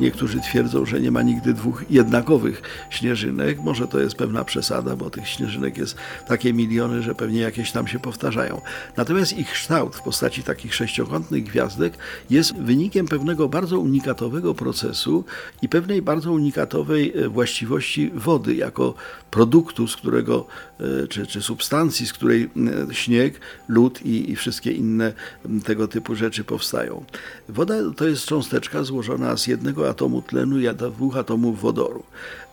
Niektórzy twierdzą, że nie ma nigdy dwóch jednakowych śnieżynek. Może to jest pewna przesada, bo tych śnieżynek jest takie miliony, że pewnie jakieś tam się powtarzają. Natomiast ich kształt w postaci takich sześciokątnych gwiazdek jest wynikiem pewnego bardzo unikatowego procesu i pewnej bardzo unikatowej e, właściwości wody jako produktu, z którego, e, czy, czy substancji, z której śnieg, lód i, i wszystkie inne tego typu rzeczy powstają. Woda to jest cząsteczka złożona z jednego atomu tlenu i dwóch atomów wodoru.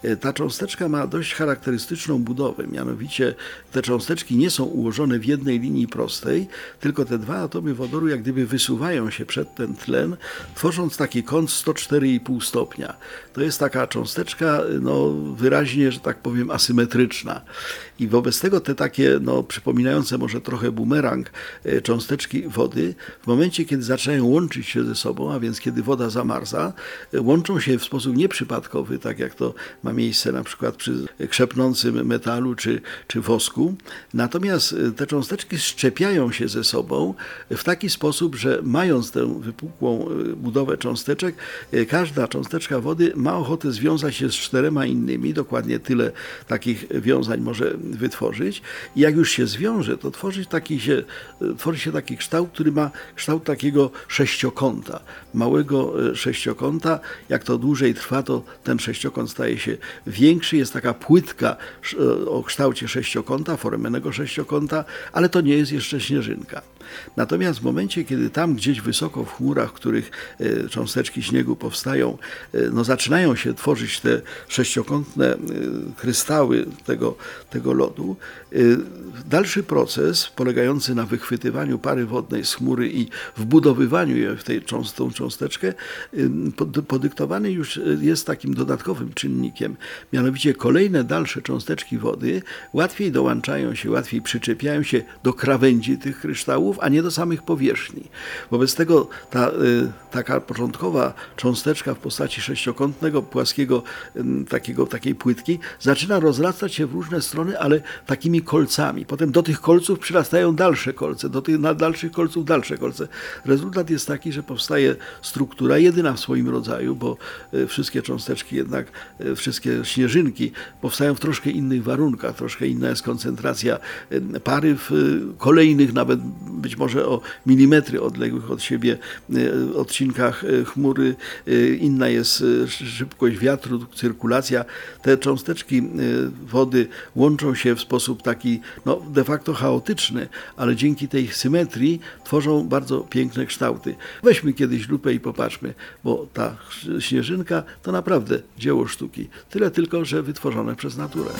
E, Ta cząsteczka ma dość charakterystyczną budowę, mianowicie te cząsteczki nie są ułożone w jednej linii prostej, tylko te dwa atomy wodoru jak gdyby wysuwają się przed ten tlen, tworząc taki kąt 104,5 stopnia. To jest taka cząsteczka no, wyraźnie, że tak powiem, asymetryczna. I wobec tego te takie, no, przypominające może trochę bumerang, e, cząsteczki wody, w momencie, kiedy zaczynają łączyć się ze sobą, a więc kiedy woda zamarza, e, łączą się w sposób nieprzypadkowy, tak jak to ma miejsce na przykład przy krzepnącym metalu czy, czy wosku. Natomiast e, te cząsteczki szczepiają się ze sobą w taki sposób, że mając tę wypukłą e, budowę cząsteczek, e, każda cząsteczka wody ma ochotę związać się z czterema innymi, dokładnie tyle takich wiązań może wytworzyć. I jak już się zwiąże, to tworzy, taki się, tworzy się taki kształt, który ma kształt takiego sześciokąta, małego sześciokąta. Jak to dłużej trwa, to ten sześciokąt staje się większy. Jest taka płytka e, o kształcie sześciokąta, foremnego sześciokąta, ale to nie jest jeszcze śnieżynka. Natomiast w momencie, kiedy tam gdzieś wysoko w chmurach, w których e, cząsteczki śniegu powstają, e, no zaczynają się tworzyć te sześciokątne kryształy tego, tego lodu, dalszy proces polegający na wychwytywaniu pary wodnej z chmury i wbudowywaniu jej w tej tą cząsteczkę, podyktowany już y, jest takim dodatkowym czynnikiem. Mianowicie kolejne dalsze cząsteczki wody łatwiej dołączają się, łatwiej przyczepiają się do krawędzi tych kryształów, a nie do samych powierzchni. Wobec tego ta y, taka początkowa cząsteczka w postaci sześciokątnego, płaskiego, takiego, takiej płytki zaczyna rozrastać się w różne strony, ale takimi kolcami. Potem do tych kolców przyrastają dalsze kolce, do tych na dalszych kolców dalsze kolce. Rezultat jest taki, że powstaje struktura jedyna w swoim rodzaju, bo e, wszystkie cząsteczki jednak, e, wszystkie śnieżynki powstają w troszkę innych warunkach, troszkę inna jest koncentracja e, pary w kolejnych, nawet być może o milimetry odległych od siebie odcinkach chmury, inna jest szybkość wiatru, cyrkulacja. Te cząsteczki wody łączą się w sposób taki no, de facto chaotyczny, ale dzięki tej symetrii tworzą bardzo piękne kształty. Weźmy kiedyś lupę i popatrzmy, bo ta śnieżynka to naprawdę dzieło sztuki. Tyle tylko, że wytworzone przez naturę.